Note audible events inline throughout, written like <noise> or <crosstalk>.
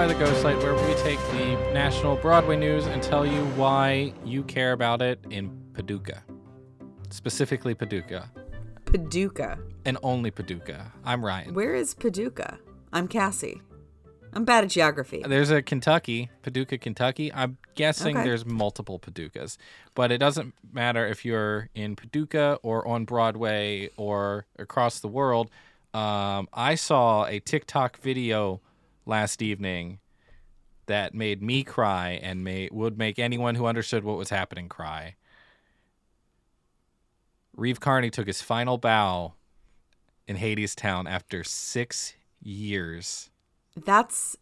Hello and welcome to By the Ghost Light, where we take the national Broadway news and tell you why you care about it in Paducah. Specifically Paducah. Paducah. And only Paducah. I'm Ryan. Where is Paducah? I'm Cassie. I'm bad at geography. There's a Kentucky, Paducah, Kentucky. I'm guessing Okay. there's multiple Paducahs, but it doesn't matter if you're in Paducah or on Broadway or across the world. Um, I saw a TikTok video last evening that made me cry and may, would make anyone who understood what was happening cry. Reeve Carney took his final bow in Hadestown after six years. That's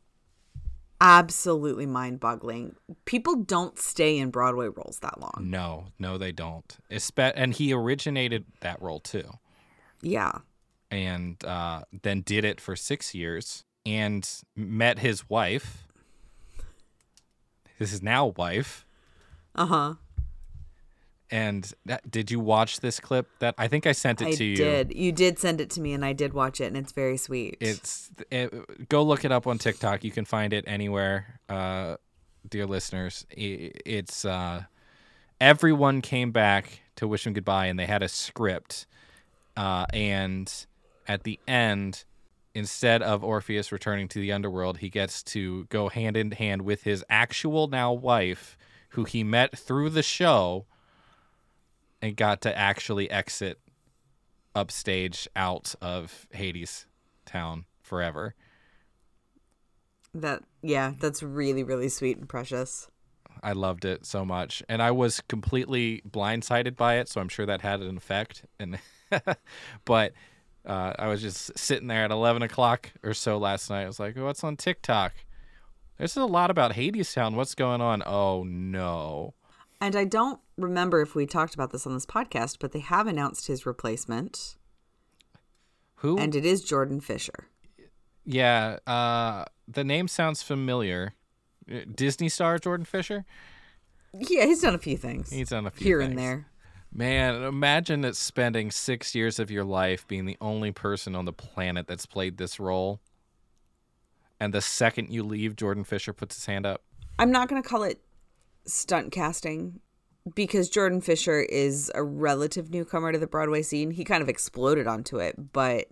absolutely mind boggling. People don't stay in Broadway roles that long. No, no, they don't. Espe- and he originated that role too, Yeah. and uh, then did it for six years, and met his wife. This is now wife. Uh huh. And that, did you watch this clip? That I think I sent it I to you. did. You did send it to me, and I did watch it, and it's very sweet. It's it, go look it up on TikTok. You can find it anywhere, uh, dear listeners. I- It's uh, everyone came back to wish him goodbye, and they had a script. Uh, and at the end, instead of Orpheus returning to the underworld, he gets to go hand in hand with his actual now wife, who he met through the show, and got to actually exit upstage out of Hades town forever. that yeah, that's really really sweet and precious. I loved it so much, and I was completely blindsided by it. So I'm sure that had an effect. And <laughs> but uh, I was just sitting there at 11 o'clock or so last night. I was like, "What's on TikTok?" There's a lot about Hadestown. What's going on? Oh no! And I don't remember if we talked about this on this podcast, but they have announced his replacement, Who? and it is Jordan Fisher. yeah, uh, the name sounds familiar. Uh, Disney star Jordan Fisher. Yeah, he's done a few things He's done a few here things. and there. Man, imagine that spending six years of your life being the only person on the planet that's played this role. And the second you leave, Jordan Fisher puts his hand up. I'm not going to call it stunt casting because Jordan Fisher is a relative newcomer to the Broadway scene. He kind of exploded onto it, but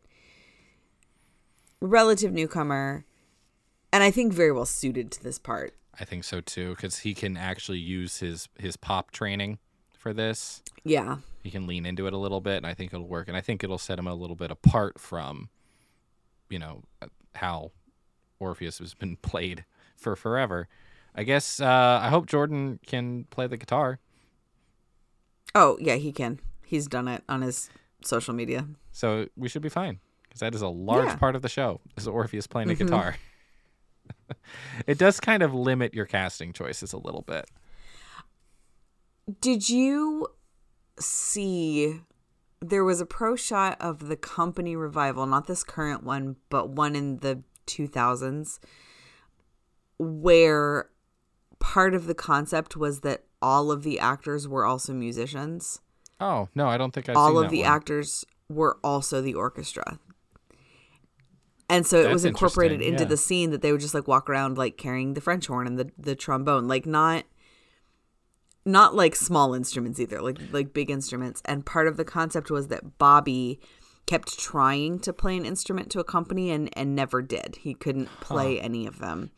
relative newcomer and I think very well suited to this part. I think so too, because he can actually use his his pop training for this. Yeah. He can lean into it a little bit, and I think it'll work. And I think it'll set him a little bit apart from, you know, how Orpheus has been <laughs> played for forever. I guess uh, I hope Jordan can play the guitar. Oh, yeah, he can. He's done it on his social media. So we should be fine because that is a large Yeah. Mm-hmm. part of the show is Orpheus playing the guitar. <laughs> it does kind of limit your casting choices a little bit. Did you see there was a pro shot of the company revival, not this current one, but one in the 2000s where part of the concept was that all of the actors were also musicians. Oh no, I don't think I've all of the one. actors were also the orchestra. And so it That's was incorporated into yeah. the scene that they would just like walk around like carrying the French horn and the, the trombone, like not not like small instruments either, like like big instruments. And part of the concept was that Bobby kept trying to play an instrument to accompany and and never did. He couldn't play any of them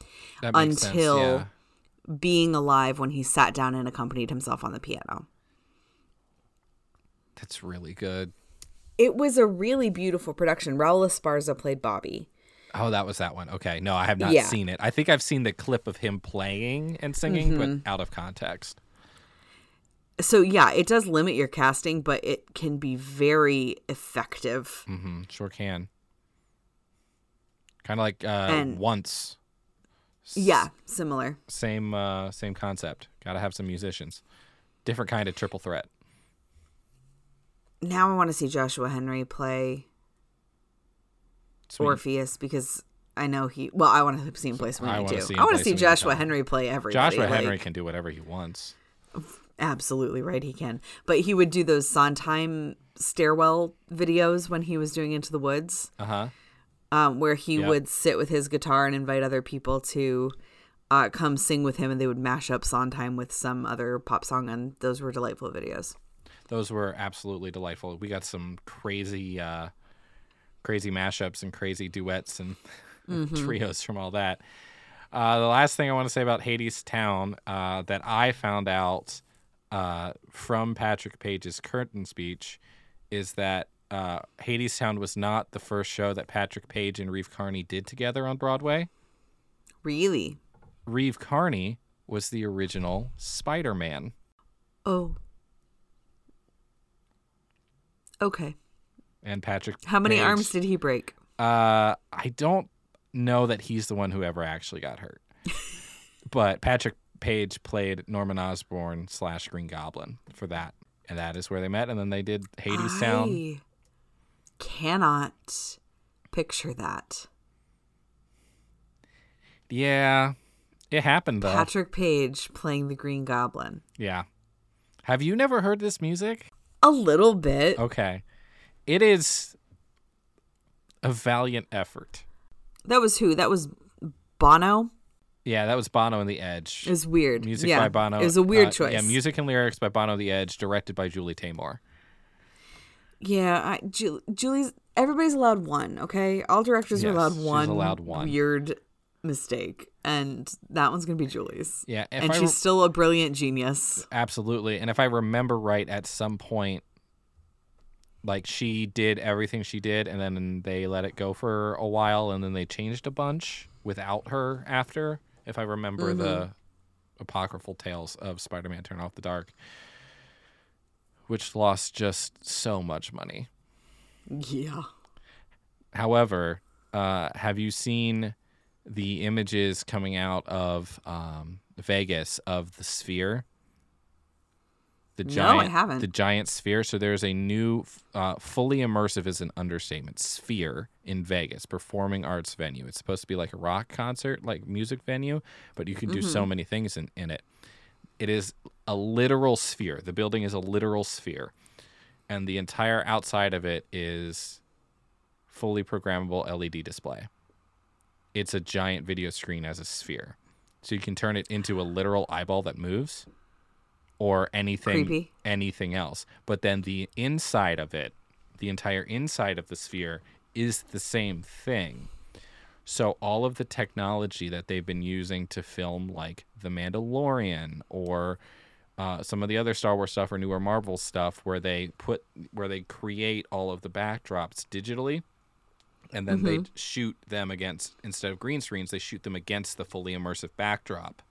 makes sense, until yeah. being alive when he sat down and accompanied himself on the piano. That's really good. It was a really beautiful production. Raul Esparza played Bobby. Oh, that was that one. Okay, no, I have not Yeah. seen it. I think I've seen the clip of him playing and singing, Mm-hmm. but out of context. So yeah, it does limit your casting, but it can be very effective. Mm-hmm. Sure can. Kind of like uh, And- once. Yeah, similar. Same uh, same concept. Got to have some musicians. Different kind of triple threat. Now I want to see Joshua Henry play Sweet. Orpheus because I know he. Well, I want to see him play I Sweeney too. see I want to see Joshua Henry play everybody. Joshua Henry can do whatever he wants. Absolutely right. He can, but he would do those Sondheim stairwell videos when he was doing Into the Woods. Uh huh. um, where he Yeah. would sit with his guitar and invite other people to uh, come sing with him, and they would mash up Sondheim with some other pop song, and those were delightful videos. Those were absolutely delightful. We got some crazy, uh, crazy mashups and crazy duets and <laughs> trios from all that. Uh, the last thing I want to say about Hadestown uh, that I found out uh, from Patrick Page's curtain speech is that uh, Hadestown was not the first show that Patrick Page and Reeve Carney did together on Broadway. Really? Reeve Carney was the original Spider Man. Oh. Okay. And Patrick. How many Page- arms did he break? Uh, I don't know that he's the one who ever actually got hurt. <laughs> but Patrick Page played Norman Osborn slash Green Goblin for that, and that is where they met. And then they did Hadestown. I cannot picture that. Yeah, it happened though. Patrick Page playing the Green Goblin. yeah. Have you never heard this music? A little bit. Okay, it is a valiant effort. That was who? That was Bono. Yeah, that was Bono and the Edge. It was weird. Music yeah, by Bono. It was a weird uh, choice. Yeah, music and lyrics by Bono the Edge, directed by Julie Taymor. Yeah, I, Ju- Julie's. Everybody's allowed one. Okay, all directors are Yes, allowed she's one. allowed one. weird mistake, and that one's gonna be Julie's. Yeah, if and I she's re- still a brilliant genius. Absolutely. And if I remember right, at some point, like she did everything she did, and then they let it go for a while, and then they changed a bunch without her after. If I remember the apocryphal tales of Spider Man Turn Off the Dark, which lost just so much money. Yeah. However, uh, have you seen the images coming out of um, Vegas of the sphere? The No, I giant, haven't. The giant sphere. So there's a new, uh, fully immersive is an understatement. Sphere in Vegas, performing arts venue. It's supposed to be like a rock concert, like music venue, but you can do so many things in, in it. It is a literal sphere. The building is a literal sphere, and the entire outside of it is fully programmable LED display. It's a giant video screen as a sphere. So you can turn it into a literal eyeball that moves or anything Creepy. anything else. But then the inside of it, the entire inside of the sphere is the same thing. So all of the technology that they've been using to film like The Mandalorian or uh, some of the other Star Wars stuff or newer Marvel stuff where they put where they create all of the backdrops digitally and then they shoot them against instead of green screens they shoot them against the fully immersive backdrop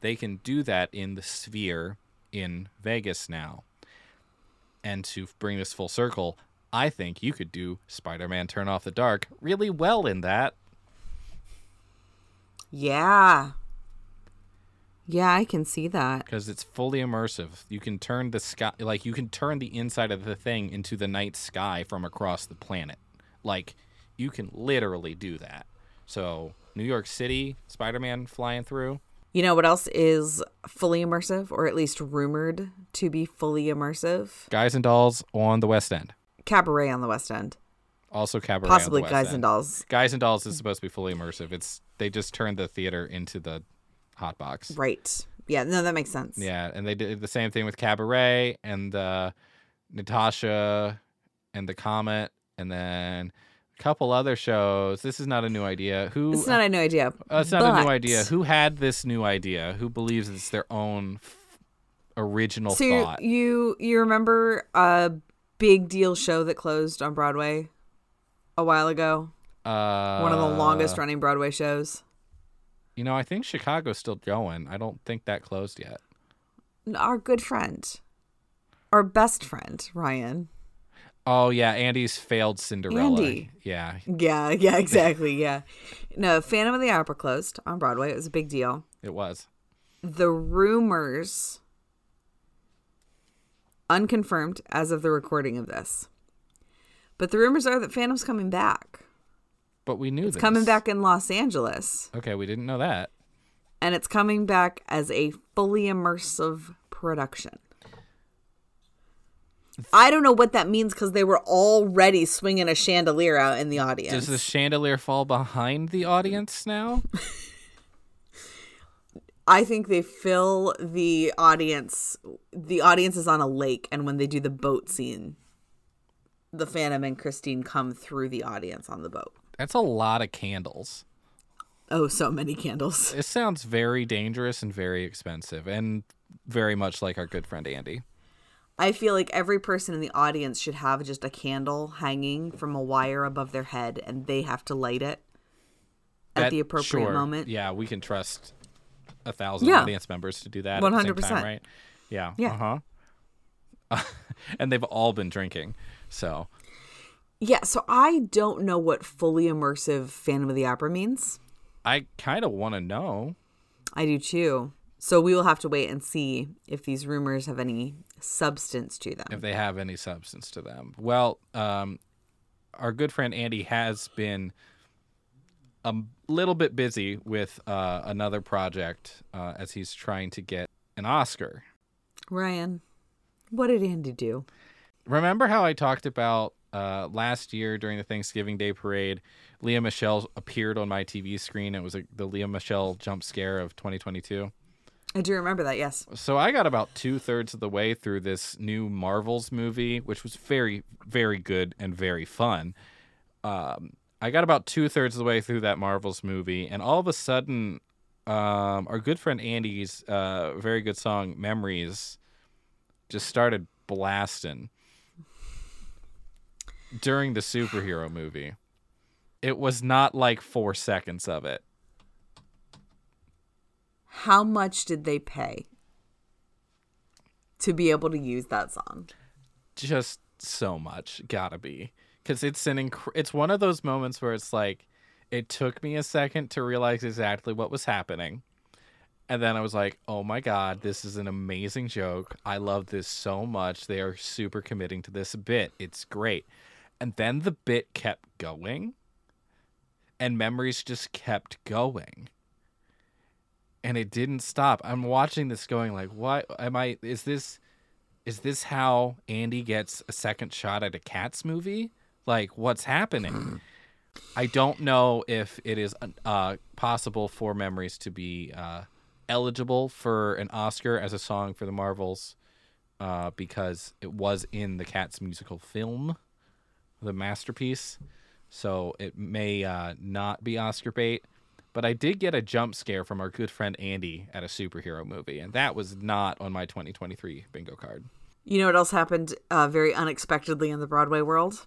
they can do that in the sphere in vegas now. And to bring this full circle i think you could do spider-man turn off the dark really well in that. Yeah. Yeah, I can see that. because it's fully immersive. You can turn the sky like you can turn the inside of the thing into the night sky from across the planet. Like you can literally do that. So new york city spider-man flying through You know what else is fully immersive, or at least rumored to be fully immersive? Guys and Dolls on the West End. Cabaret on the West End. Also Cabaret. Possibly on the West Guys End. and Dolls. Guys and Dolls is supposed to be fully immersive. It's they just turned the theater into the hot box. Right. Yeah, no, that makes sense. Yeah, and they did the same thing with Cabaret and uh, Natasha and the Comet, and then couple other shows. This is not a new idea. Who? It's not a new idea. uh, it's not a new idea. Who had this new idea? Who believes it's their own f- original So you, thought? you you remember a big deal show that closed on Broadway a while ago? uh, One of the longest running Broadway shows. You know, I think Chicago's still going. I don't think that closed yet. Our good friend, our best friend, Ryan. Oh yeah, Andy's failed Cinderella. Andy. Yeah, Yeah, <laughs> yeah, exactly. Yeah. No, Phantom of the Opera closed on Broadway. It was a big deal. it was. The rumors, unconfirmed as of the recording of this, but the rumors are that Phantom's coming back. But we knew It's this. coming back in Los Angeles, Okay, we didn't know that. and it's coming back as a fully immersive production. I don't know what that means because they were already swinging a chandelier out in the audience. Does the chandelier fall behind the audience now? I think they fill the audience. The audience is on a lake, and when they do the boat scene, the Phantom and Christine come through the audience on the boat. That's a lot of candles. Oh, so many candles. It sounds very dangerous and very expensive, and very much like our good friend Andy. I feel like every person in the audience should have just a candle hanging from a wire above their head, and they have to light it at That- the appropriate sure, moment. Yeah, we can trust a thousand Yeah. audience members to do that. One hundred 100%. percent, right? Yeah. Yeah. Uh huh. <laughs> and they've all been drinking, so Yeah, so I don't know what fully immersive Phantom of the Opera means. I kind of want to know. I do too. So we will have to wait and see if these rumors have any substance to them. if they have any substance to them. Well, um, our good friend Andy has been a little bit busy with uh, another project uh, as he's trying to get an Oscar. Ryan, what did Andy do? Remember how I talked about uh, last year during the Thanksgiving Day parade? Lea Michele appeared on my TV screen. It was a, the Lea Michele jump scare of 2022. I do remember that, yes. So I got about two thirds of the way through this new Marvels movie, which was very, very good and very fun. Um, I got about two thirds of the way through that Marvels movie, and all of a sudden, um, our good friend Andy's uh, very good song "Memories" just started blasting during the superhero movie. It was not like four seconds of it. How much did they pay to be able to use that song? just so much. Gotta be. Because it's an inc- it's one of those moments where it's like it took me a second to realize exactly what was happening. And then i was like oh my god this is an amazing joke. I love this so much. They are super committing to this bit. It's great. And then the bit kept going and memories just kept going and it didn't stop i'm watching this going like what am i is this is this how Andy gets a second shot at a Cats movie? Like, what's happening? I don't know if it is uh, possible for Memories to be uh, eligible for an Oscar as a song for the Marvels uh, because it was in the Cats musical film, the masterpiece. So it may uh, not be Oscar bait. But I did get a jump scare from our good friend Andy at a superhero movie, and that was not on my 2023 bingo card. You know what else happened uh, very unexpectedly in the Broadway world?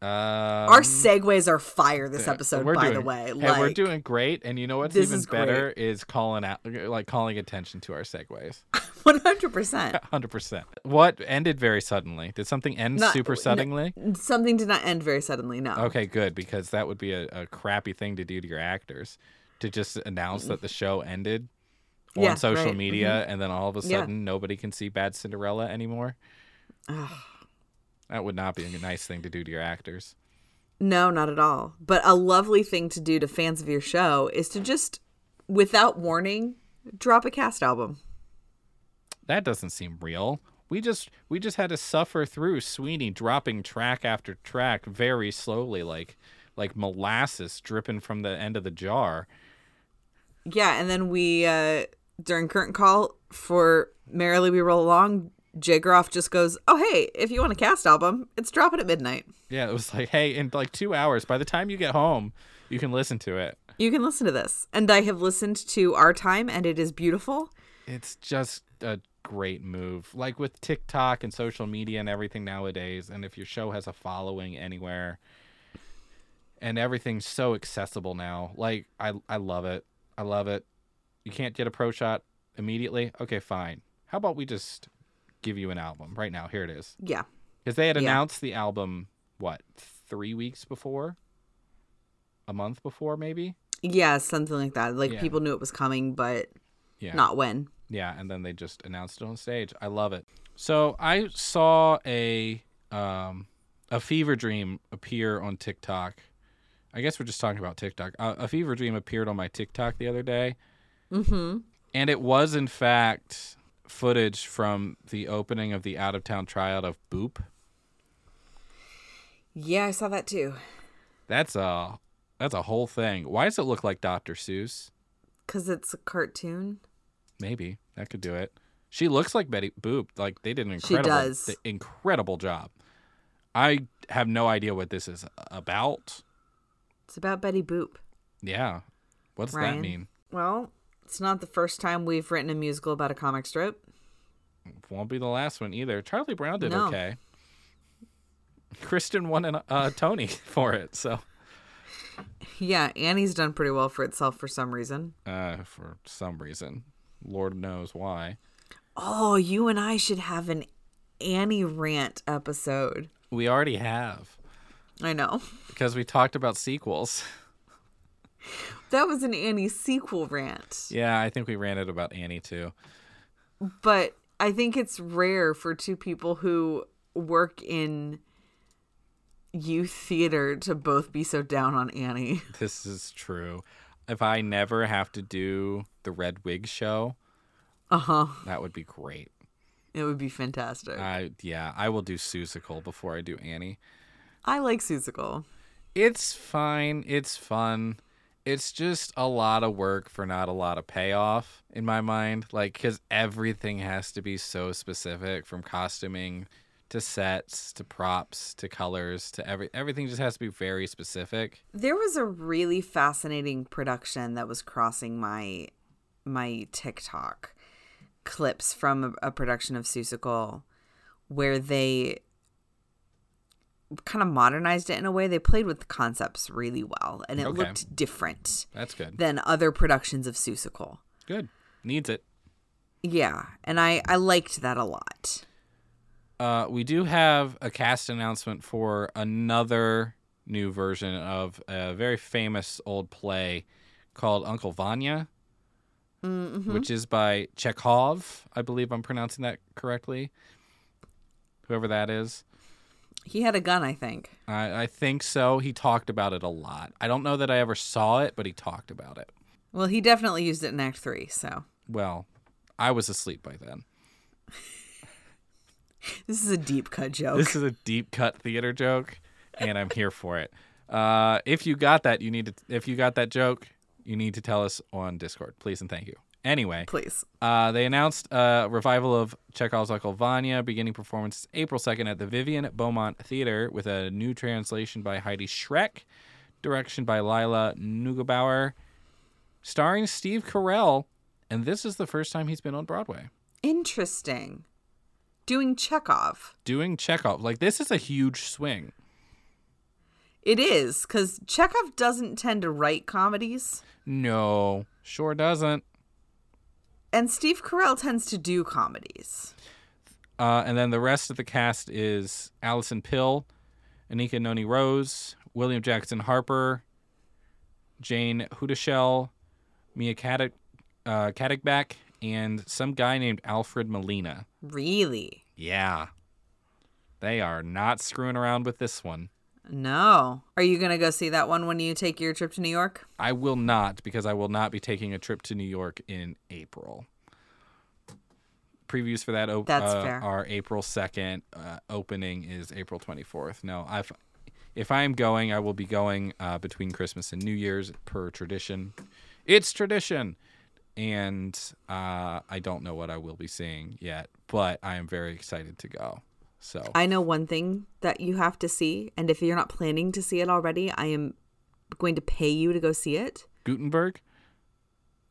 Um, Our segues are fire this episode, by doing, the way. hey, Like, we're doing great, and you know what's even is better is calling out, like calling attention to our segues. <laughs> 100%. Hundred percent. What ended very suddenly? Did something end Not- super no- suddenly? Something did not end very suddenly, no. Okay, good because that would be a, a crappy thing to do to your actors to just announce that the show ended on Yeah, social right, media, mm-hmm. and then all of a Yeah. sudden nobody can see Bad Cinderella anymore. that would not be a nice thing to do to your actors. No, not at all. But a lovely thing to do to fans of your show is to just, without warning, drop a cast album. That doesn't seem real. We just we just had to suffer through Sweeney dropping track after track very slowly, like like molasses dripping from the end of the jar. Yeah, and then we, uh, during current call for Merrily We Roll Along, Jay Groff just goes, Oh, hey, if you want a cast album, it's dropping at midnight. Yeah, it was like, hey, in like two hours, by the time you get home, you can listen to it. You can listen to this. And I have listened to Our Time, and it is beautiful. It's just a great move. Like with TikTok and social media and everything nowadays, and if your show has a following anywhere and everything's so accessible now. Like I I love it. I love it. You can't get a pro shot immediately. Okay, fine. How about we just give you an album right now? Here it is. Yeah. Cuz they had Yeah. announced the album what, 3 weeks before? A month before maybe? Yeah, something like that. Like Yeah. people knew it was coming, but Yeah. not when. Yeah, and then they just announced it on stage. I love it. So I saw a um, a fever dream appear on TikTok. I guess we're just talking about TikTok. Uh, a fever dream appeared on my TikTok the other day, Mm-hmm. and it was in fact footage from the opening of the out of town tryout of Boop. Yeah, I saw that too. That's a that's a whole thing. Why does it look like Dr. Seuss? Cause it's a cartoon. Maybe that could do it. She looks like Betty Boop. Like they did an incredible, She incredible, does. th- incredible job. I have no idea what this is about. It's about Betty Boop. Yeah, what does that mean? Well, it's not the first time we've written a musical about a comic strip. Won't be the last one either. Charlie Brown did No. okay. Kristin won an, a Tony <laughs> for it, so Yeah, Annie's done pretty well for itself for some reason. uh, for some reason, Lord knows why. Oh, you and I should have an Annie rant episode. We already have I know. because we talked about sequels. That was an Annie sequel rant. Yeah, I think we ranted about Annie too. But I think it's rare for two people who work in youth theater to both be so down on Annie. This is true. If I never have to do the Red Wig show, Uh huh. that would be great. It would be fantastic. I yeah, I will do Seussical before I do Annie. I like Seussical. It's fine. It's fun. It's just a lot of work for not a lot of payoff in my mind. Like, because everything has to be so specific from costuming to sets to props to colors to every everything just has to be very specific. There was a really fascinating production that was crossing my my TikTok clips from a, a production of Seussical where they kind of modernized it in a way they played with the concepts really well and it Okay. looked different That's good. than other productions of Seussical. Good. Needs it. Yeah, and I I liked that a lot. Uh, we do have a cast announcement for another new version of a very famous old play called Uncle Vanya, which is by Chekhov. I believe I'm pronouncing that correctly. Whoever that is. He had a gun, I think. I, I think so. He talked about it a lot. I don't know that I ever saw it, but he talked about it. Well, he definitely used it in Act 3, so. Well, I was asleep by then. <laughs> <laughs> This is a deep cut joke. This is a deep cut theater joke, and I'm here for it. Uh, if you got that, you need to. If you got that joke, you need to tell us on Discord, please and thank you. Anyway, Please. uh, they announced a revival of Chekhov's Uncle Vanya, beginning performances April 2nd at the Vivian Beaumont Theater with a new translation by Heidi Schreck, direction by Lila Neugebauer, starring Steve Carell, and this is the first time he's been on Broadway. Interesting. Doing Chekhov. Doing Chekhov. Like, this is a huge swing. It is, because Chekhov doesn't tend to write comedies, No, sure doesn't. and Steve Carell tends to do comedies. Uh, and then the rest of the cast is Alison Pill, Anika Noni Rose, William Jackson Harper, Jayne Houdyshell, Mia Katic, uh, Katigbak, and some guy named Alfred Molina. Really? Yeah. They are not screwing around with this one. No. Are you going to go see that one when you take your trip to New York? I will not because I will not be taking a trip to New York in April. Previews for that op- That's uh, fair. are April 2nd. Uh, opening is April 24th. No, I've if I am going, I will be going uh, between Christmas and New Year's per tradition. It's tradition. And uh, I don't know what I will be seeing yet, but I am very excited to go. So I know one thing that you have to see, and if you're not planning to see it already, I am going to pay you to go see it. Gutenberg,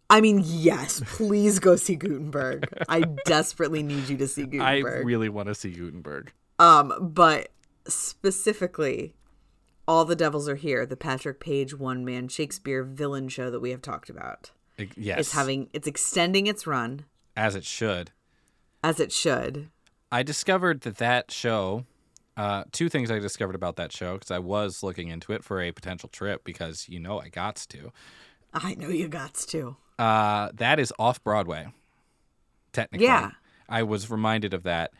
I mean, yes, please go see Gutenberg. I desperately need you to see <laughs> Gutenberg. I really want to see Gutenberg. um, but specifically, All the Devils Are Here, the Patrick Page one man Shakespeare villain show that we have talked about. Yes, It's having it's extending its run as it should. as it should. I discovered that that show, uh, two things I discovered about that show because I was looking into it for a potential trip because you know I got to. I know you got to. Uh, that is off Broadway. Technically, Yeah. I was reminded of that.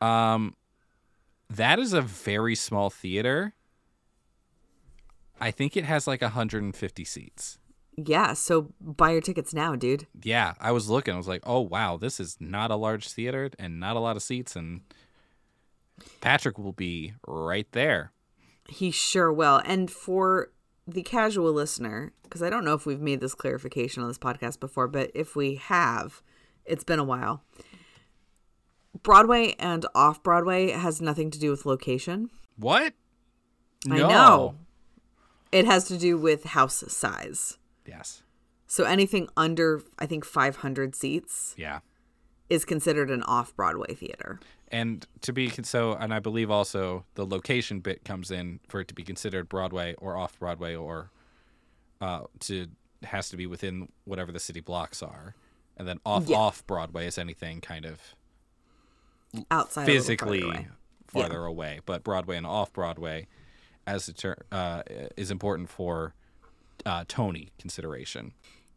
Um, that is a very small theater. I think it has like 150 seats. Yeah, so buy your tickets now, dude. Yeah, I was looking. I was like, oh wow, this is not a large theater and not a lot of seats, and Patrick will be right there. He sure will. And for the casual listener, because I don't know if we've made this clarification on this podcast before, but if we have, it's been a while. Broadway and off Broadway has nothing to do with location. What? I know. It has to do with house size. Yes. So anything under, I think, 500 seats Yeah. is considered an off Broadway theater. And to be so, and I believe also the location bit comes in for it to be considered Broadway or off Broadway, or uh, to has to be within whatever the city blocks are, and then off Yeah. off Broadway is anything kind of Outside physically farther away. farther away. But Broadway and off Broadway, as a ter- uh, is important for uh, Tony consideration.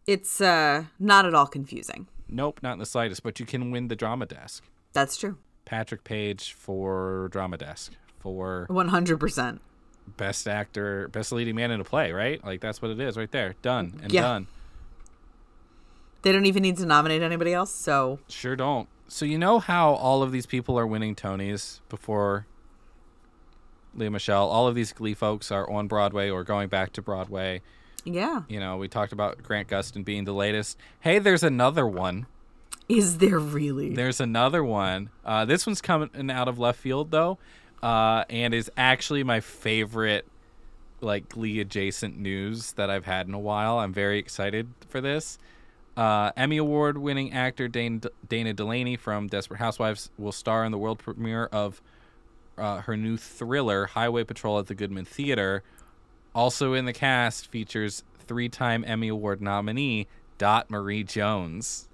It's uh, not at all confusing. Nope, not in the slightest. But you can win the drama desk. That's true. Patrick Page for drama desk for 100%. best actor, best leading man in a play, right? Like that's what it is, right there. Done and Yeah. done. They don't even need to nominate anybody else. So, Sure don't. So you know how all of these people are winning Tonys before Lea Michele. All of these Glee folks are on Broadway or going back to Broadway. Yeah. You know, we talked about Grant Gustin being the latest. Hey, there's another one. Is there really? There's another one. Uh, this one's coming out of left field though, uh, and is actually my favorite like Glee adjacent news that I've had in a while. I'm very excited for this. Uh, Emmy Award winning actor Dana, Dana Delany from Desperate Housewives will star in the world premiere of uh, her new thriller, Highway Patrol at the Goodman Theater. Also in the cast features three time Emmy Award nominee Dot Marie Jones.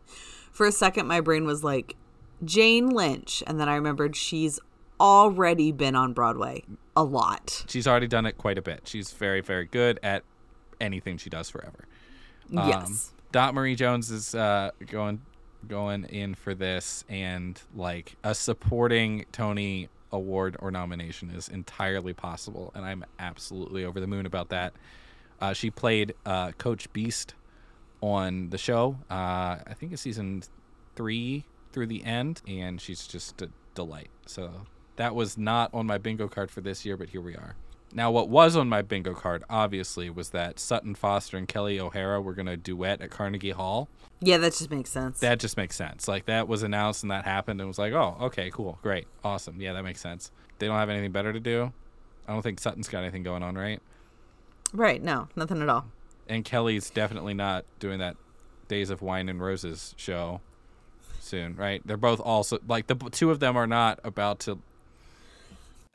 For a second, my brain was like, Jane Lynch. And then I remembered she's already been on Broadway a lot. she's already done it quite a bit. She's very, very good at anything she does forever. Um, yes. Dot Marie Jones is uh, going going in for this, and like a supporting Tony Award or nomination is entirely possible, and I'm absolutely over the moon about that. Uh, she played uh, Coach Beast on the show. Uh, I think it's season three through the end, and she's just a delight. So that was not on my bingo card for this year, but here we are. Now, what was on my bingo card, obviously, was that Sutton Foster and Kelli O'Hara were going to duet at Carnegie Hall. Yeah, that just makes sense. That just makes sense. Like, that was announced and that happened, and it was like, oh, okay, cool, great, awesome. Yeah, that makes sense. They don't have anything better to do. I don't think Sutton's got anything going on, right? right. No, nothing at all. And Kelli's definitely not doing that Days of Wine and Roses show soon, right? They're both also like the two of them are not about to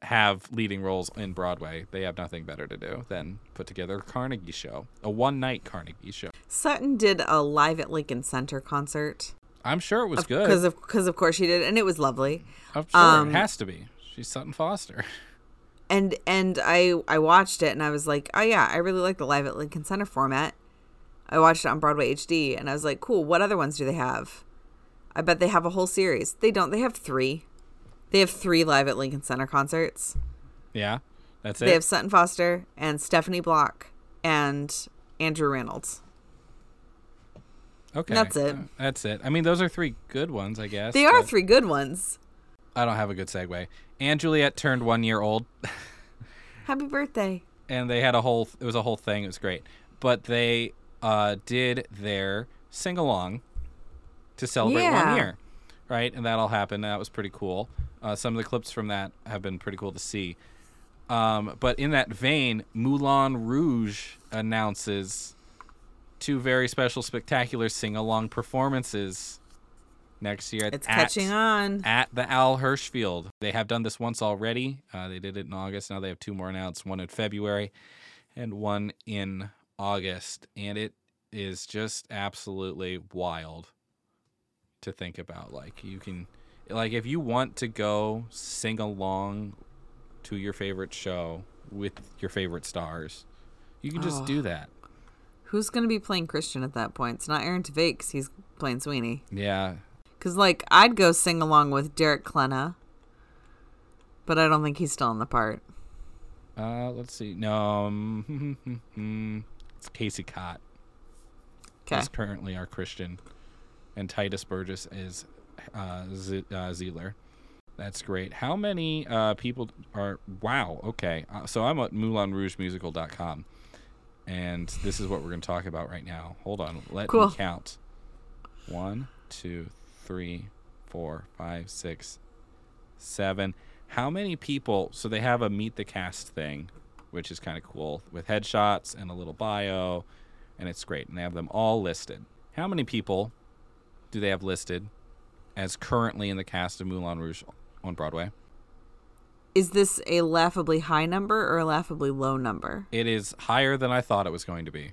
have leading roles in Broadway. They have nothing better to do than put together a Carnegie show, a one night Carnegie show. Sutton did a live at Lincoln Center concert. I'm sure it was good. Because of, cause of course she did. And it was lovely. I'm sure um, it has to be. She's Sutton Foster. <laughs> and and I I watched it and I was like, oh yeah, I really like the live at Lincoln Center format. I watched it on Broadway HD and I was like, cool. What other ones do they have? I bet they have a whole series. They don't. They have three. They have three live at Lincoln Center concerts. Yeah, that's it. They have Sutton Foster and Stephanie Block and Andrew Rannells. okay, that's it. Uh, That's it. I mean, those are three good ones, I guess. They are three good ones. I don't have a good segue. And Juliet turned one year old. <laughs> Happy birthday. and they had a whole it was a whole thing it was great but they uh did their sing along to celebrate Yeah. one year right and that all happened that was pretty cool uh, some of the clips from that have been pretty cool to see um, but in that vein moulin rouge announces two very special spectacular sing-along performances next year at, It's at- catching on. at the Al Hirschfeld. They have done this once already. Uh, they did it in August. Now they have two more announced one in February and one in August. And it is just absolutely wild to think about. Like, you can, like, if you want to go sing along to your favorite show with your favorite stars, you can just Oh. do that. Who's going to be playing Christian at that point? It's not Aaron Tveit 'cause he's playing Sweeney. Yeah. Because, like, I'd go sing along with Derek Klena, but I don't think he's still in the part. Uh, let's see. No, um, <laughs> it's Casey Cott. Okay. is currently our Christian, and Tituss Burgess is uh, Z- uh. That's great. How many uh, people are? Wow. Okay. Uh, so I'm at MoulinRougeMusical.com, and this is what we're going to talk about right now. Hold on. Let Cool. me count. One, two, three, four, five, six, seven. How many people? So they have a meet the cast thing, which is kind of cool with headshots and a little bio, and it's great. And they have them all listed. How many people do they have listed as currently in the cast of Moulin Rouge on Broadway? Is this a laughably high number or a laughably low number? It is higher than I thought it was going to be.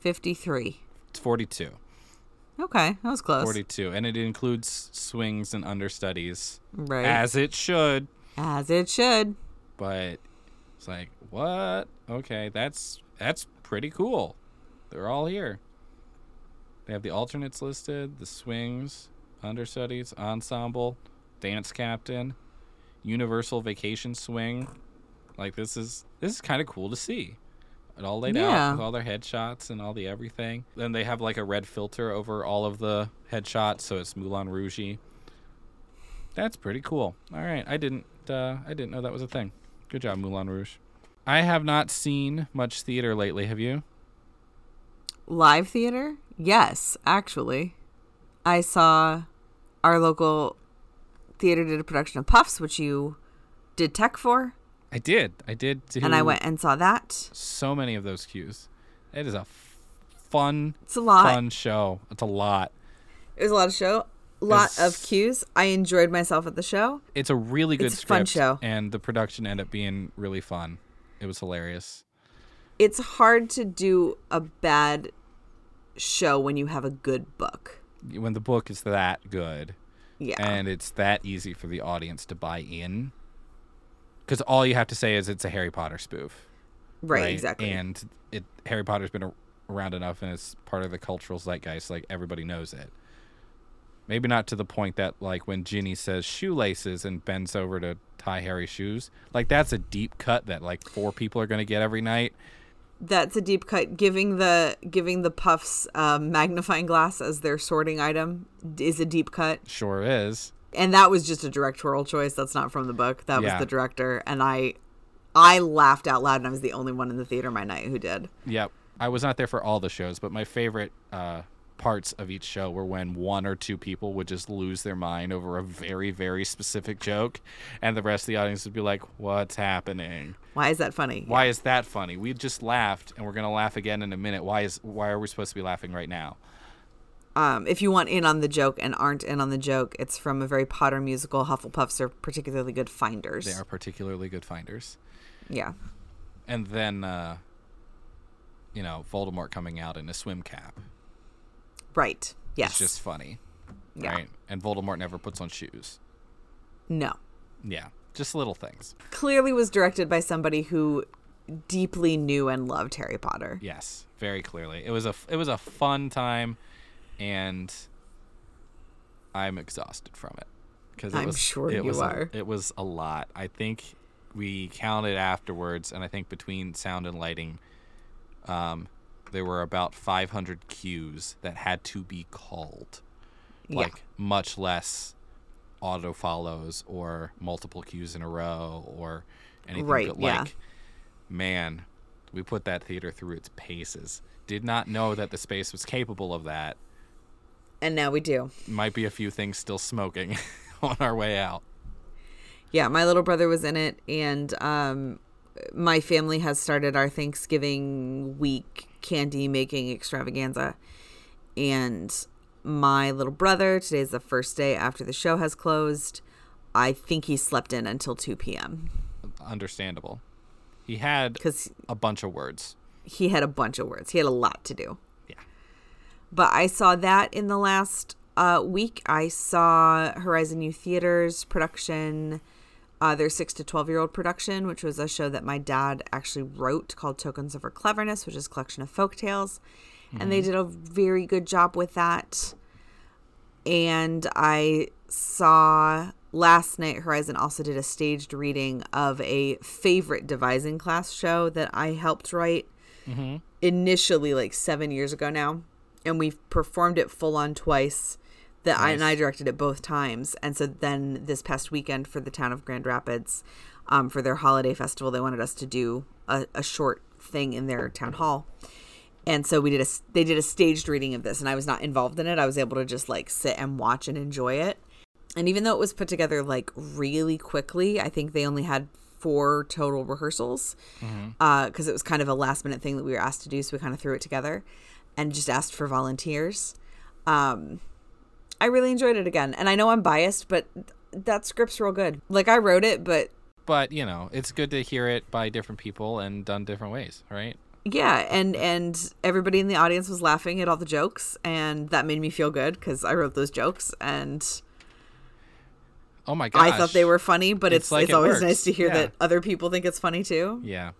53. It's 42. Okay, that was close. 42. And it includes swings and understudies, Right. as it should. As it should. But it's like, what? Okay, that's that's pretty cool. They're all here. They have the alternates listed, the swings, understudies, ensemble, dance captain, universal vacation swing. Like this is this is kind of cool to see. It all laid Yeah. out with all their headshots and all the everything. Then they have like a red filter over all of the headshots, so it's Moulin Rouge. That's pretty cool. All right, I didn't uh, I didn't know that was a thing. Good job, Moulin Rouge. I have not seen much theater lately. Have you? Live theater? Yes, actually. I saw our local theater did a production of Puffs, which you did tech for, I did. I did. And I went and saw that. so many of those cues. It is a f- fun, It's a lot. fun show. It's a lot. It was a lot of show, a lot of cues. I enjoyed myself at the show. It's a really good It's a fun show. and the production ended up being really fun. It was hilarious. It's hard to do a bad show when you have a good book. When the book is that good, Yeah. and it's that easy for the audience to buy in, because all you have to say is it's a Harry Potter spoof. right, exactly. And it Harry Potter's been a, around enough, and it's part of the cultural zeitgeist. Like everybody knows it. Maybe not to the point that like when Ginny says shoelaces and bends over to tie Harry's shoes. Like that's a deep cut that like four people are gonna get every night. That's a deep cut. Giving the giving the puffs um, magnifying glass as their sorting item is a deep cut, Sure is. and that was just a directorial choice. That's not from the book. That Yeah. was the director, and I, I laughed out loud, and I was the only one in the theater my night who did. Yep. I was not there for all the shows, but my favorite uh, parts of each show were when one or two people would just lose their mind over a very, very specific joke, and the rest of the audience would be like, "What's happening? Why is that funny? Why is that funny? We just laughed, and we're gonna laugh again in a minute. Why is why are we supposed to be laughing right now?" Um, if you want in on the joke and aren't in on the joke, it's from a very Potter musical. Hufflepuffs are particularly good finders. They are particularly good finders. Yeah. And then, uh, you know, Voldemort coming out in a swim cap. Right. Yes. It's just funny, Yeah. right? And Voldemort never puts on shoes. No. Yeah, just little things. Clearly was directed by somebody who deeply knew and loved Harry Potter. Yes, very clearly. It was a it was a fun time, and I'm exhausted from it because it I'm was, sure it you was a- are. it was a lot. I think we counted afterwards, and I think between sound and lighting, um, there were about 500 cues that had to be called. Yeah. Like much less auto follows or multiple cues in a row or anything. Right, but yeah. like, man, we put that theater through its paces. Did not know that the space was capable of that. And now we do. Might be a few things still smoking <laughs> on our way out. Yeah, my little brother was in it, and um, my family has started our Thanksgiving week candy making extravaganza. And my little brother, today's the first day after the show has closed. I think he slept in until 2 p.m. Understandable. He had because a bunch of words. he had a bunch of words. He had a lot to do. Yeah. But I saw that in the last uh, week. I saw Horizon Youth Theater's production, uh, their six to twelve year old production, which was a show that my dad actually wrote called Tokens of Her Cleverness, which is a collection of folk tales, and they did a very good job with that. And I saw last night Horizon also did a staged reading of a favorite devising class show that I helped write initially like seven years ago now and we performed it full on twice. That I and I directed it both times, and so then this past weekend for the town of Grand Rapids, um, for their holiday festival, they wanted us to do a, a short thing in their town hall, and so we did a they did a staged reading of this, and I was not involved in it. I was able to just like sit and watch and enjoy it. And even though it was put together like really quickly, I think they only had four total rehearsals because it was kind of a last minute thing that we were asked to do. So we kind of threw it together and just asked for volunteers. Um, I really enjoyed it again. And I know I'm biased, but that script's real good. Like I wrote it, but But you know, it's good to hear it by different people and done different ways, right? yeah, and and everybody in the audience was laughing at all the jokes, and that made me feel good because I wrote those jokes and Oh my gosh! I thought they were funny. But It's it's like it's it always works. nice to hear Yeah. that other people think it's funny too. Yeah.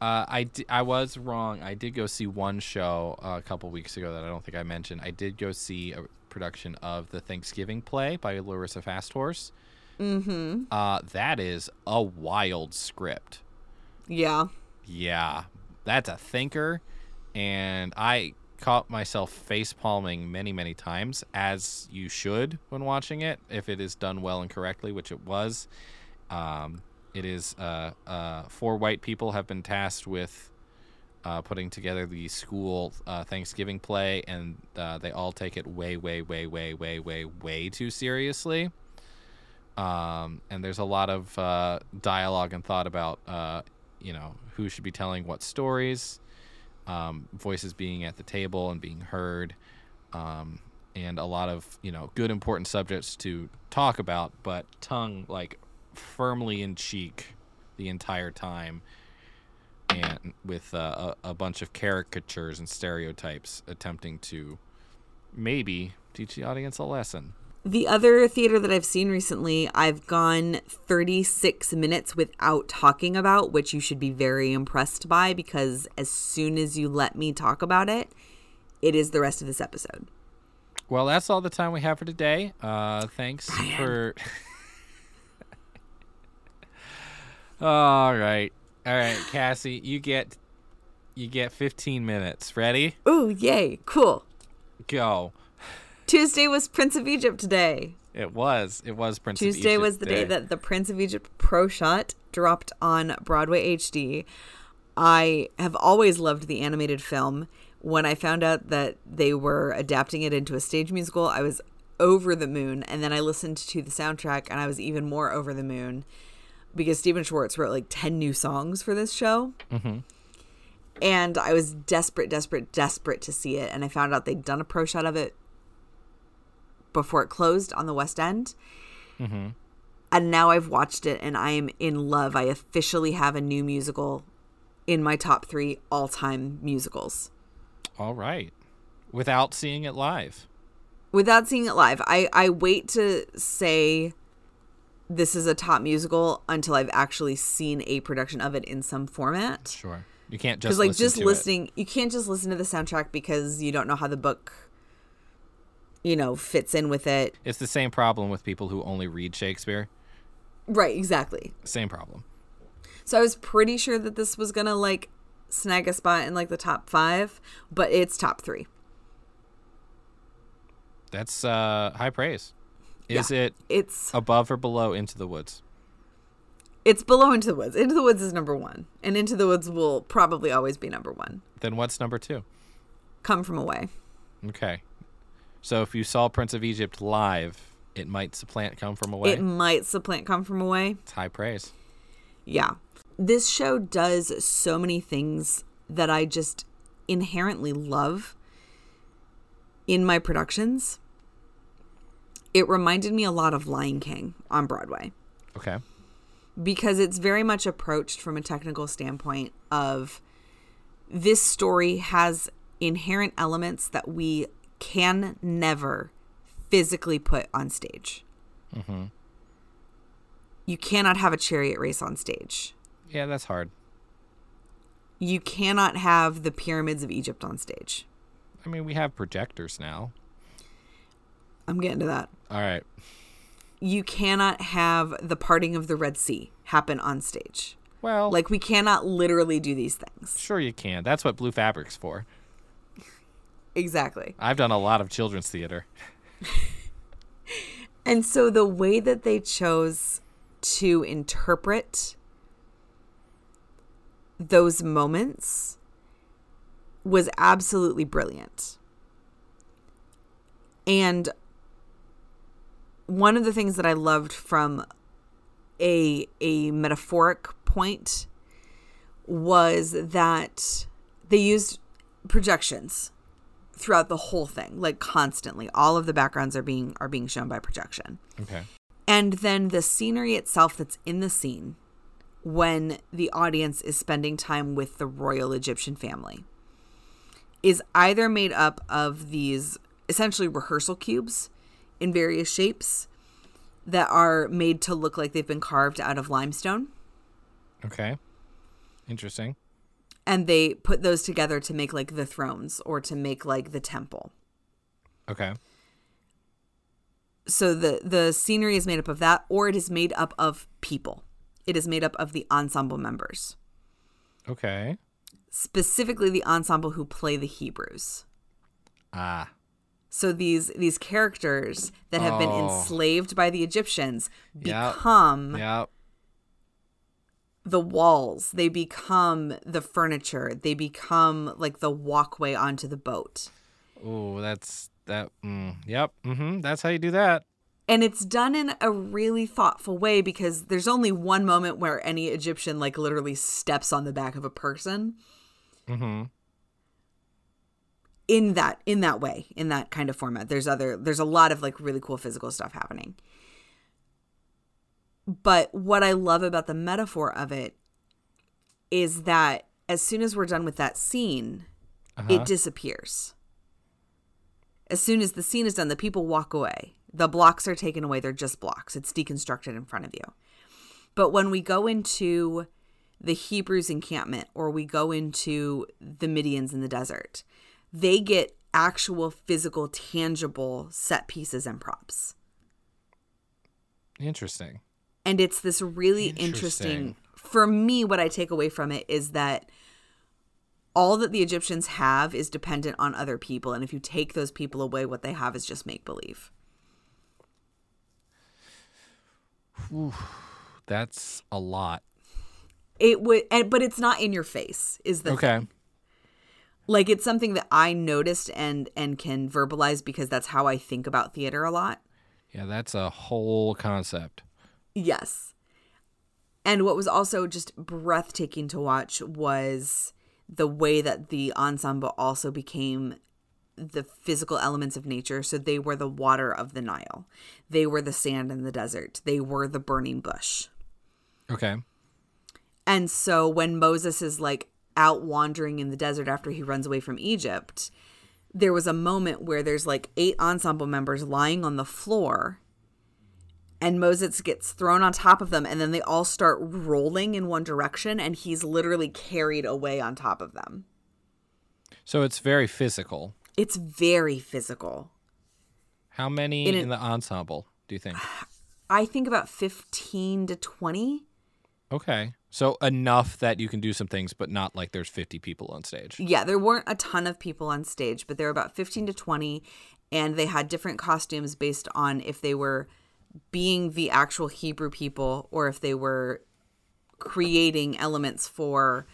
Uh, I, I was wrong. I did go see one show uh, a couple weeks ago that I don't think I mentioned. I did go see a production of the Thanksgiving play by Larissa Fasthorse. Mm-hmm. Uh, that is a wild script. Yeah. Yeah, that's a thinker, and I caught myself face palming many, many times, as you should when watching it, if it is done well and correctly, which it was. Um, it is uh, uh, four white people have been tasked with uh, putting together the school uh, Thanksgiving play, and uh, they all take it way, way, way, way, way, way, way too seriously. Um, and there's a lot of uh, dialogue and thought about, uh, you know, who should be telling what stories, um, voices being at the table and being heard, um, and a lot of you know good important subjects to talk about, but tongue like firmly in cheek the entire time, and with uh, a, a bunch of caricatures and stereotypes attempting to maybe teach the audience a lesson. The other theater that I've seen recently, I've gone 36 minutes without talking about, which you should be very impressed by because as soon as you let me talk about it, it is the rest of this episode. Well, that's all the time we have for today. Uh, thanks for. <laughs> all right, all right, Cassie, you get you get 15 minutes. Ready? Ooh, yay, cool. Go. Tuesday was Prince of Egypt Day. It was. It was Prince. of Tuesday was the day that the Prince of Egypt Pro Shot dropped on Broadway HD. I have always loved the animated film. When I found out that they were adapting it into a stage musical, I was over the moon. And then I listened to the soundtrack and I was even more over the moon because Stephen Schwartz wrote like 10 new songs for this show. Mm-hmm. And I was desperate, desperate, desperate to see it. And I found out they'd done a pro shot of it before it closed on the West End mm-hmm. and now I've watched it and I am in love. I officially have a new musical in my top three all time musicals. All right. Without seeing it live. Without seeing it live, I, I wait to say this is a top musical until I've actually seen a production of it in some format. Sure. You can't just like listen just it. listening, you can't just listen to the soundtrack because you don't know how the book, you know, fits in with it. It's the same problem with people who only read Shakespeare. Right, exactly. Same problem. So I was pretty sure that this was gonna like snag a spot in like the top five, but it's top three. That's uh, high praise. Is it It's above or below Into the Woods? it's below Into the Woods. Into the Woods is number one, and Into the Woods will probably always be number one. Then what's number two? Come from away. Okay. So if you saw Prince of Egypt live, it might supplant Come From Away. It might supplant Come from away. it's high praise. Yeah. This show does so many things that I just inherently love in my productions. It reminded me a lot of Lion King on Broadway. Okay. because it's very much approached from a technical standpoint of this story has inherent elements that we can never physically put on stage. Mm-hmm. You cannot have a chariot race on stage. Yeah, that's hard. You cannot have the pyramids of Egypt on stage. I mean, we have projectors now. I'm getting to that. All right. You cannot have the parting of the Red Sea happen on stage. Well, Like, we cannot literally do these things. sure you can. That's what blue fabric's for. exactly. I've done a lot of children's theater. <laughs> And so the way that they chose to interpret those moments was absolutely brilliant. And one of the things that I loved from a a metaphoric point was that they used projections throughout the whole thing like constantly all of the backgrounds are being are being shown by projection Okay. and then the scenery itself that's in the scene when the audience is spending time with the royal Egyptian family is either made up of these essentially rehearsal cubes in various shapes that are made to look like they've been carved out of limestone Okay. Interesting. and they put those together to make like the thrones or to make like the temple Okay. so the the scenery is made up of that or it is made up of people it is made up of the ensemble members Okay. specifically the ensemble who play the hebrews Ah. So these these characters that have been Oh. enslaved by the egyptians become Yep. the walls they become the furniture they become like the walkway onto the boat Oh, that's that. Mm, yep. Mm-hmm. That's how you do that. and it's done in a really thoughtful way because there's only one moment where any Egyptian like literally steps on the back of a person Mm-hmm. In that in that way in that kind of format. There's other there's a lot of like really cool physical stuff happening. But what i love about the metaphor of it is that as soon as we're done with that scene Uh-huh. it disappears. As soon as the scene is done the people walk away. The blocks are taken away. They're just blocks. It's deconstructed in front of you. But when we go into the hebrews encampment or we go into the midians in the desert they get actual physical tangible set pieces and props Interesting. and it's this really interesting. Interesting. for me what i take away from it is that all that the egyptians have is dependent on other people and if you take those people away what they have is just make believe That's a lot. it would but it's not in your face is the Okay. Like it's something that i noticed and and can verbalize because that's how i think about theater a lot Yeah, that's a whole concept. Yes. And what was also just breathtaking to watch was the way that the ensemble also became the physical elements of nature. So they were the water of the Nile, they were the sand in the desert, they were the burning bush. Okay. And so when Moses is like out wandering in the desert after he runs away from Egypt, there was a moment where there's like eight ensemble members lying on the floor and Moses gets thrown on top of them and then they all start rolling in one direction and he's literally carried away on top of them. So it's very physical. It's very physical. How many In in, the ensemble do you think? I think about 15 to 20. Okay. So enough that you can do some things, but not like there's 50 people on stage. Yeah, there weren't a ton of people on stage, but there were about 15 to 20 and they had different costumes based on if they were being the actual Hebrew people or if they were creating elements for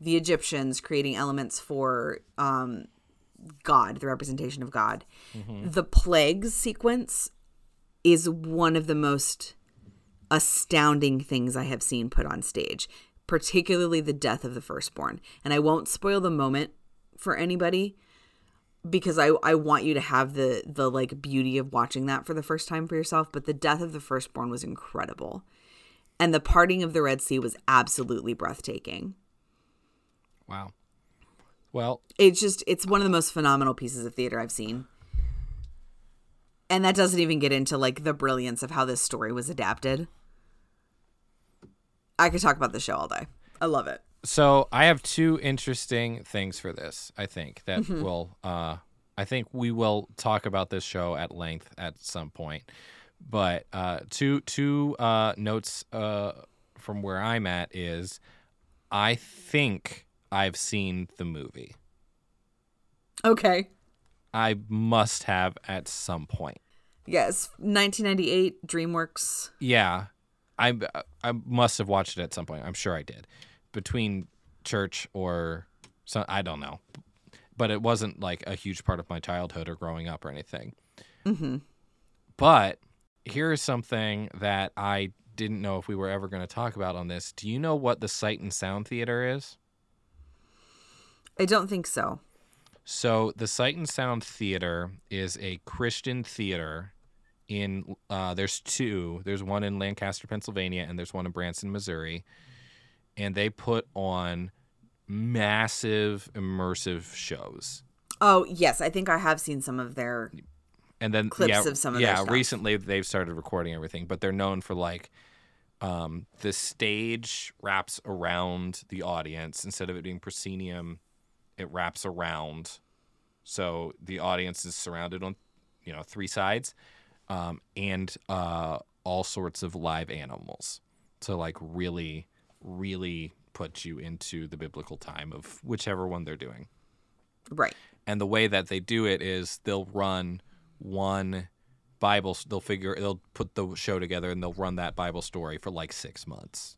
the Egyptians, creating elements for um, God, the representation of God. The plagues sequence is one of the most astounding things I have seen put on stage, particularly the death of the firstborn. And I won't spoil the moment for anybody because I, I want you to have the the like beauty of watching that for the first time for yourself. But the death of the firstborn was incredible. And the parting of the Red Sea was absolutely breathtaking. Wow. Well, It's just it's one of the most phenomenal pieces of theater I've seen. And that doesn't even get into like the brilliance of how this story was adapted. I could talk about the show all day. I love it. so I have two interesting things for this. I think that Mm-hmm. will. Uh, I think we will talk about this show at length at some point. But uh, two two uh, notes uh, from where I'm at is, I think I've seen the movie. Okay. I must have at some point. Yes, 1998 DreamWorks. Yeah, I I must have watched it at some point. I'm sure I did, between church or so I don't know, but it wasn't like a huge part of my childhood or growing up or anything. Mm-hmm. But here's something that I didn't know if we were ever going to talk about on this. Do you know what the Sight and Sound Theater is? I don't think so. So the Sight and Sound Theater is a Christian theater in uh, there's two. There's one in Lancaster, Pennsylvania, and there's one in Branson, Missouri. And they put on massive immersive shows. Oh yes, I think I have seen some of their And then clips yeah, of some of yeah, recently they've started recording everything, but they're known for like um, the stage wraps around the audience instead of it being proscenium, it wraps around. So the audience is surrounded on, you know, three sides, um, and uh, all sorts of live animals. So like really, really put you into the biblical time of whichever one they're doing. right. And the way that they do it is they'll run one Bible. They'll figure they'll put the show together and they'll run that Bible story for like six months.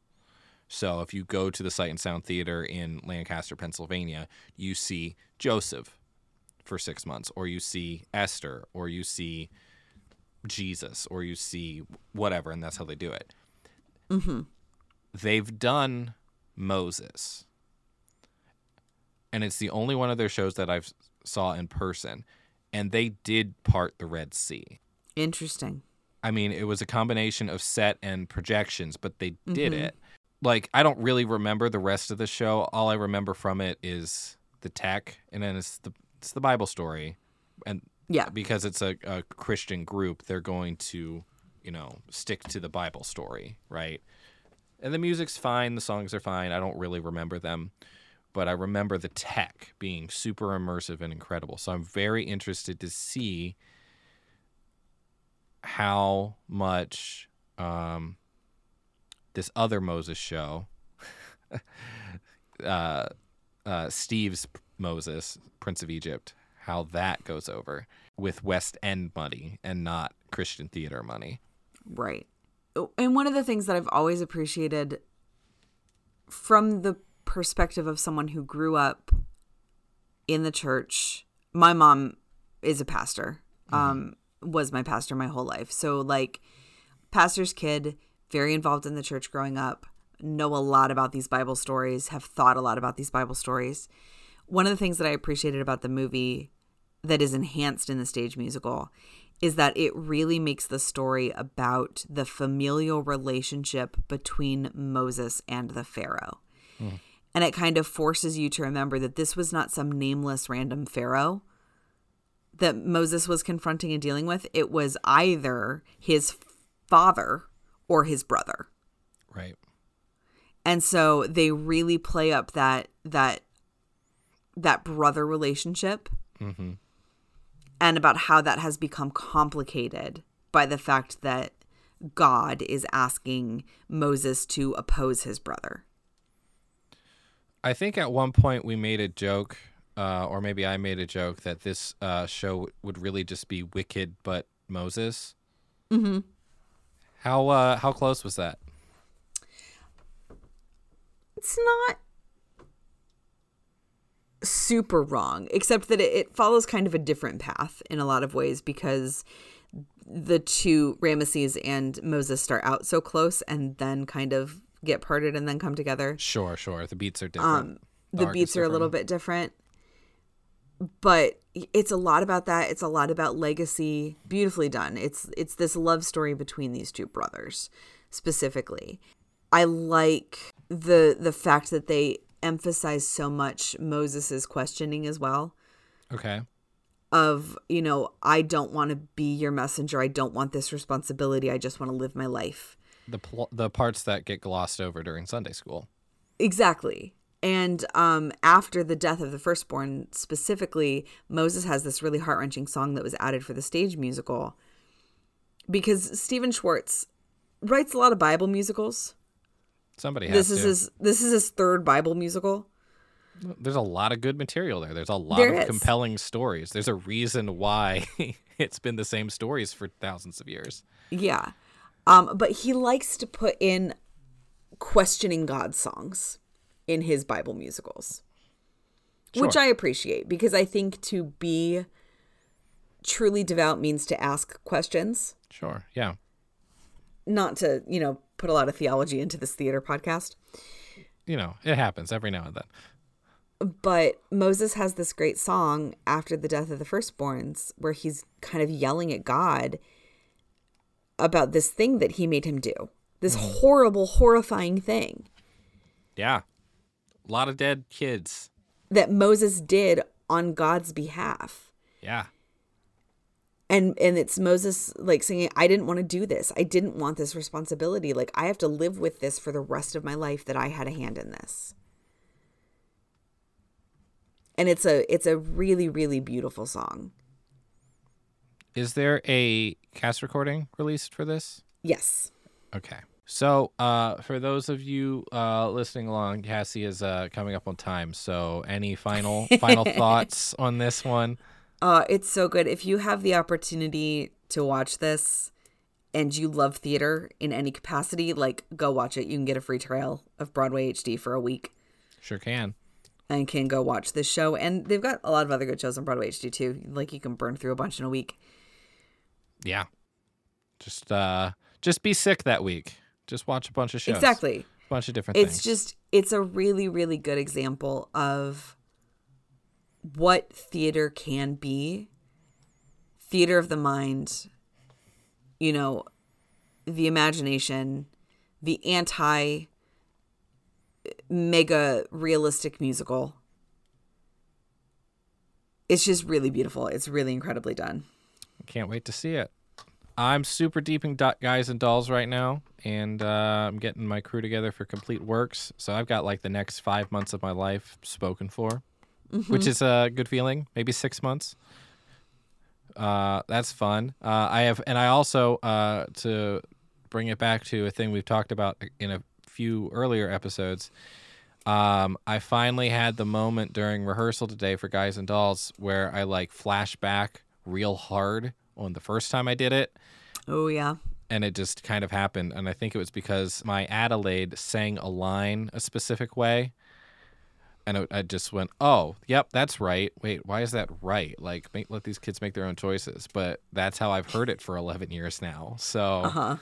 So if you go to the Sight and Sound Theater in Lancaster, Pennsylvania, you see Joseph for six months, or you see Esther, or you see Jesus, or you see whatever, and that's how they do it. Mm-hmm. They've done Moses, and it's the only one of their shows that I've saw in person, and they did part the Red Sea. Interesting. I mean, it was a combination of set and projections, but they did Mhm. it. Like, I don't really remember the rest of the show. All I remember from it is the tech, and then it's the it's the Bible story, and Yeah. because it's a, a Christian group, they're going to, you know, stick to the Bible story, right? And the music's fine, the songs are fine. I don't really remember them, but I remember the tech being super immersive and incredible. So I'm very interested to see how much um, this other Moses show, <laughs> uh, uh, Steve's Moses, Prince of Egypt, how that goes over with West End money and not Christian theater money. Right. Oh, And one of the things that I've always appreciated from the perspective of someone who grew up in the church, my mom is a pastor, um, was my pastor my whole life. So, like, pastor's kid, very involved in the church growing up, know a lot about these Bible stories, have thought a lot about these Bible stories. One of the things that I appreciated about the movie that is enhanced in the stage musical is that it really makes the story about the familial relationship between Moses and the Pharaoh. And it kind of forces you to remember that this was not some nameless random Pharaoh that Moses was confronting and dealing with. It was either his father or his brother. Right. And so they really play up that that that brother relationship hmm and about how that has become complicated by the fact that God is asking Moses to oppose his brother. I think at one point we made a joke, uh, or maybe I made a joke that this uh, show would really just be Wicked but Moses. Mm-hmm. How uh, how close was that? It's not super wrong, except that it, it follows kind of a different path in a lot of ways because the two Ramesses and Moses start out so close and then kind of get parted and then come together. Sure, sure. The beats are different. Um, the is beats are a little bit different, but it's a lot about that. It's a lot about legacy. Beautifully done. It's it's this love story between these two brothers specifically. I like the the fact that they emphasize so much Moses's questioning as well Okay. of, you know, I don't want to be your messenger. I don't want this responsibility. I just want to live my life. The pl- the parts that get glossed over during Sunday school. Exactly. And um, after the death of the firstborn, specifically, Moses has this really heart wrenching song that was added for the stage musical because Stephen Schwartz writes a lot of Bible musicals. Somebody has This to. is his this is his third Bible musical. There's a lot of good material there. There's a lot There of is. compelling stories. There's a reason why <laughs> it's been the same stories for thousands of years. Yeah. Um, but he likes to put in questioning God songs in his Bible musicals, which I appreciate because I think to be truly devout means to ask questions, Sure. Yeah. not to, you know, put a lot of theology into this theater podcast. You know, it happens every now and then. But Moses has this great song after the death of the firstborns where he's kind of yelling at God about this thing that he made him do. This mm. horrible, horrifying thing. Yeah. A lot of dead kids. that Moses did on God's behalf. Yeah. And and it's Moses like saying I didn't want to do this. I didn't want this responsibility. Like I have to live with this for the rest of my life that I had a hand in this. And it's a it's a really really beautiful song. Is there a cast recording released for this? Yes. Okay. So, uh, for those of you uh, listening along, Cassie is uh, coming up on time. So, any final final <laughs> thoughts on this one? Uh it's so good. If you have the opportunity to watch this and you love theater in any capacity, like go watch it. You can get a free trial of Broadway HD for a week. Sure can. and can go watch this show. And they've got a lot of other good shows on Broadway HD too. Like you can burn through a bunch in a week. Yeah. Just uh, just be sick that week. Just watch a bunch of shows. Exactly. A bunch of different It's things. just it's a really really good example of what theater can be. Theater of the mind. You know, the imagination, the anti mega realistic musical. It's just really beautiful. It's really incredibly done. Can't wait to see it. I'm super deep in Do- Guys and Dolls right now, and uh, I'm getting my crew together for Complete Works. So I've got like the next five months of my life spoken for, which is a good feeling. Maybe six months. Uh, that's fun. Uh, I have, and I also uh, to bring it back to a thing we've talked about in a few earlier episodes. Um, I finally had the moment during rehearsal today for Guys and Dolls where I like flash back real hard on the first time I did it, Oh yeah. and it just kind of happened. And I think it was because my Adelaide sang a line a specific way, and it, I just went, "Oh, yep, that's right. Wait, why is that right? Like, make, let these kids make their own choices." But that's how I've heard it for eleven years now. So, Uh-huh.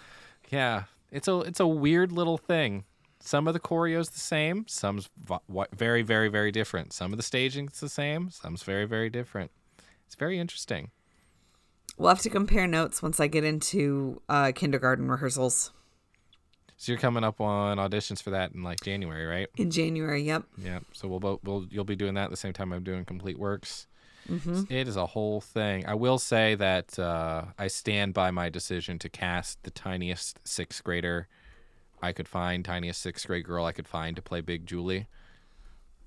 yeah, it's a it's a weird little thing. Some of the choreo's the same. Some's v- very, very, very different. Some of the staging's the same. Some's very, very different. It's very interesting. We'll have to compare notes once I get into uh, kindergarten rehearsals So you're coming up on auditions for that in like January, right? in January. Yep. Yeah. So we'll both we'll you'll be doing that at the same time I'm doing Complete Works. It is a whole thing. I will say that uh, I stand by my decision to cast the tiniest sixth grader I could find, tiniest sixth grade girl I could find to play Big Julie.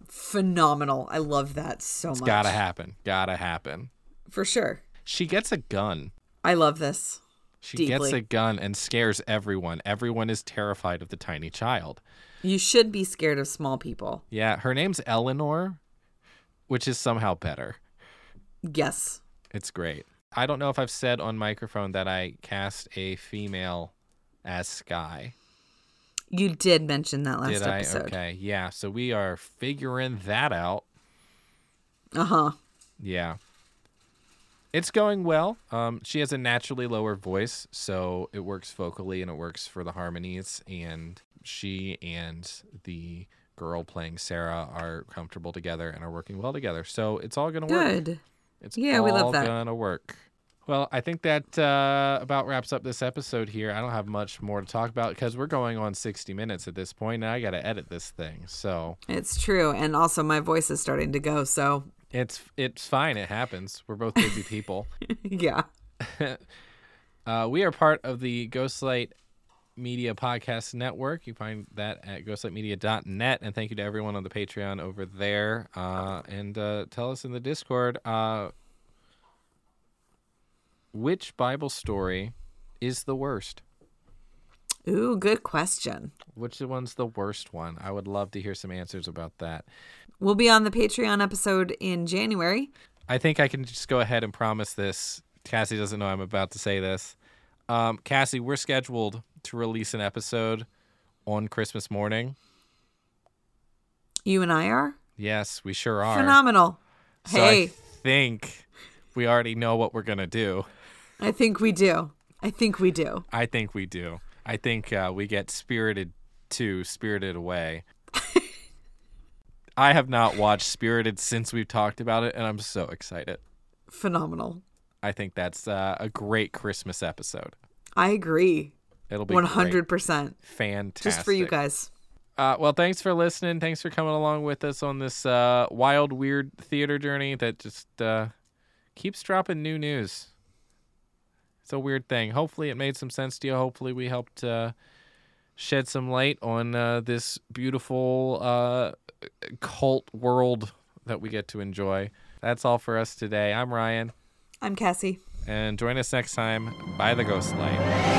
Phenomenal. I love that so It's much. gotta happen. Gotta happen. For sure. She gets a gun. I love this. She gets a gun and scares everyone. Everyone is terrified of the tiny child. You should be scared of small people. Yeah, her name's Eleanor, which is somehow better. Yes. It's great. I don't know if I've said on microphone that I cast a female as Sky. You did mention that last Did I? episode. Okay. Yeah. So we are figuring that out. Uh huh. Yeah. It's going well. Um, she has a naturally lower voice, so it works vocally and it works for the harmonies. And she and the girl playing Sarah are comfortable together and are working well together. So it's all gonna work. Good. It's Yeah, all we love that. gonna work. Well, I think that uh, about wraps up this episode here. I don't have much more to talk about because we're going on 60 minutes at this point, and I got to edit this thing. So It's true. And also, my voice is starting to go. So, it's it's fine. It happens. We're both busy people. <laughs> yeah. <laughs> Uh, we are part of the Ghostlight Media Podcast Network. You find that at ghostlightmedia.net. And thank you to everyone on the Patreon over there. Uh, and uh, tell us in the Discord uh, which Bible story is the worst. Ooh, good question. Which one's the worst one? I would love to hear some answers about that. We'll be on the Patreon episode in January. I think I can just go ahead and promise this. Cassie doesn't know I'm about to say this. Um, Cassie, we're scheduled to release an episode on Christmas morning. You and I are Yes, we sure are. phenomenal. So hey, I think we already know what we're gonna do. I think we do. I think we do. I think we do. I think uh, we get Spirited 2, Spirited Away. <laughs> I have not watched Spirited since we've talked about it, and I'm so excited. Phenomenal. I think that's uh, a great Christmas episode. I agree. It'll be hundred percent. fantastic. Just for you guys. Uh, well, thanks for listening. Thanks for coming along with us on this uh, wild, weird theater journey that just uh, keeps dropping new news. It's a weird thing. Hopefully, it made some sense to you. Hopefully, we helped uh, shed some light on uh, this beautiful uh, cult world that we get to enjoy. That's all for us today. I'm Ryan, I'm Cassie. and join us next time by the Ghost Light.